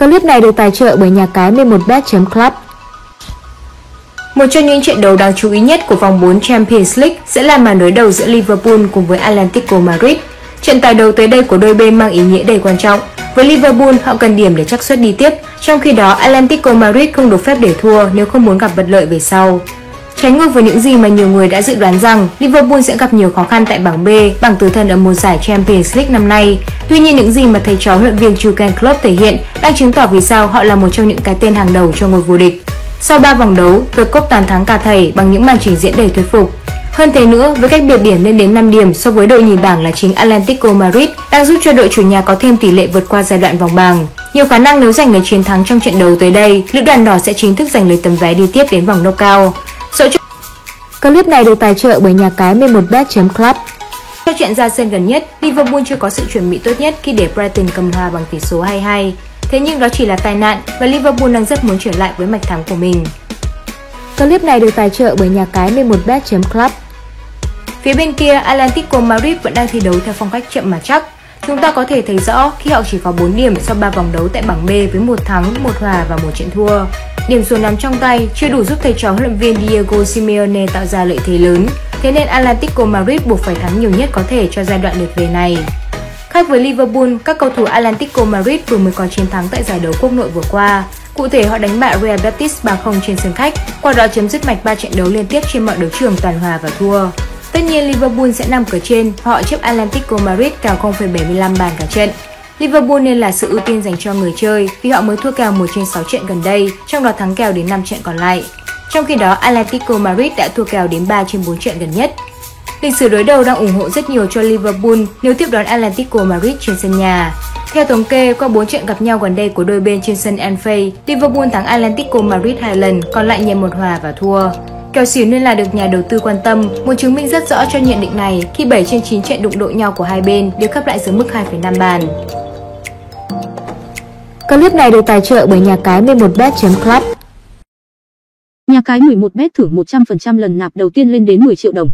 Clip này được tài trợ bởi nhà cái 11bet.club. Một trong những trận đấu đáng chú ý nhất của vòng 4 Champions League sẽ là màn đối đầu giữa Liverpool cùng với Atlético Madrid. Trận tài đấu tới đây của đôi bên mang ý nghĩa đầy quan trọng. Với Liverpool, họ cần điểm để chắc suất đi tiếp, trong khi đó Atlético Madrid không được phép để thua nếu không muốn gặp vật lợi về sau. Trái ngược với những gì mà nhiều người đã dự đoán rằng Liverpool sẽ gặp nhiều khó khăn tại bảng B, bảng tứ thân ở mùa giải Champions League năm nay. Tuy nhiên những gì mà thầy trò huấn luyện viên Jurgen Klopp thể hiện đang chứng tỏ vì sao họ là một trong những cái tên hàng đầu cho ngôi vô địch. Sau 3 vòng đấu, The Cop toàn thắng cả thầy bằng những màn trình diễn đầy thuyết phục. Hơn thế nữa, với cách biệt điểm lên đến 5 điểm so với đội nhì bảng là chính Atlético Madrid đang giúp cho đội chủ nhà có thêm tỷ lệ vượt qua giai đoạn vòng bảng. Nhiều khả năng nếu giành được chiến thắng trong trận đấu tới đây, lữ đoàn đỏ sẽ chính thức giành lấy tấm vé đi tiếp đến vòng knockout. Dẫu cho Clip này được tài trợ bởi nhà cái 11bet.club. Trong trận ra sân gần nhất, Liverpool chưa có sự chuẩn bị tốt nhất khi để Brighton cầm hòa bằng tỷ số 2-2. Thế nhưng đó chỉ là tai nạn và Liverpool đang rất muốn trở lại với mạch thắng của mình. Clip này được tài trợ bởi nhà cái 11bet.club. Phía bên kia, Atlético Madrid vẫn đang thi đấu theo phong cách chậm mà chắc. Chúng ta có thể thấy rõ khi họ chỉ có 4 điểm sau 3 vòng đấu tại bảng B với một thắng, một hòa và một trận thua. Điểm số nắm trong tay chưa đủ giúp thầy trò huấn luyện viên Diego Simeone tạo ra lợi thế lớn, thế nên Atlético Madrid buộc phải thắng nhiều nhất có thể cho giai đoạn lượt về này. Khác với Liverpool, các cầu thủ Atlético Madrid vừa mới có chiến thắng tại giải đấu quốc nội vừa qua. Cụ thể họ đánh bại Real Betis 3-0 trên sân khách, qua đó chấm dứt mạch 3 trận đấu liên tiếp trên mọi đấu trường toàn hòa và thua. Tất nhiên Liverpool sẽ nằm cửa trên, họ chấp Atlético Madrid cao 0,75 bàn cả trận. Liverpool nên là sự ưu tiên dành cho người chơi vì họ mới thua kèo 1 trên 6 trận gần đây, trong đó thắng kèo đến 5 trận còn lại. Trong khi đó, Atletico Madrid đã thua kèo đến 3 trên 4 trận gần nhất. Lịch sử đối đầu đang ủng hộ rất nhiều cho Liverpool nếu tiếp đón Atletico Madrid trên sân nhà. Theo thống kê, qua 4 trận gặp nhau gần đây của đôi bên trên sân Anfield, Liverpool thắng Atletico Madrid hai lần, còn lại nhận một hòa và thua. Kèo xỉu nên là được nhà đầu tư quan tâm, muốn chứng minh rất rõ cho nhận định này khi 7 trên 9 trận đụng độ nhau của hai bên đều khép lại dưới mức 2,5 bàn. Clip này được tài trợ bởi nhà cái 11bet.club. Nhà cái 11bet thưởng 100% lần nạp đầu tiên lên đến 10 triệu đồng.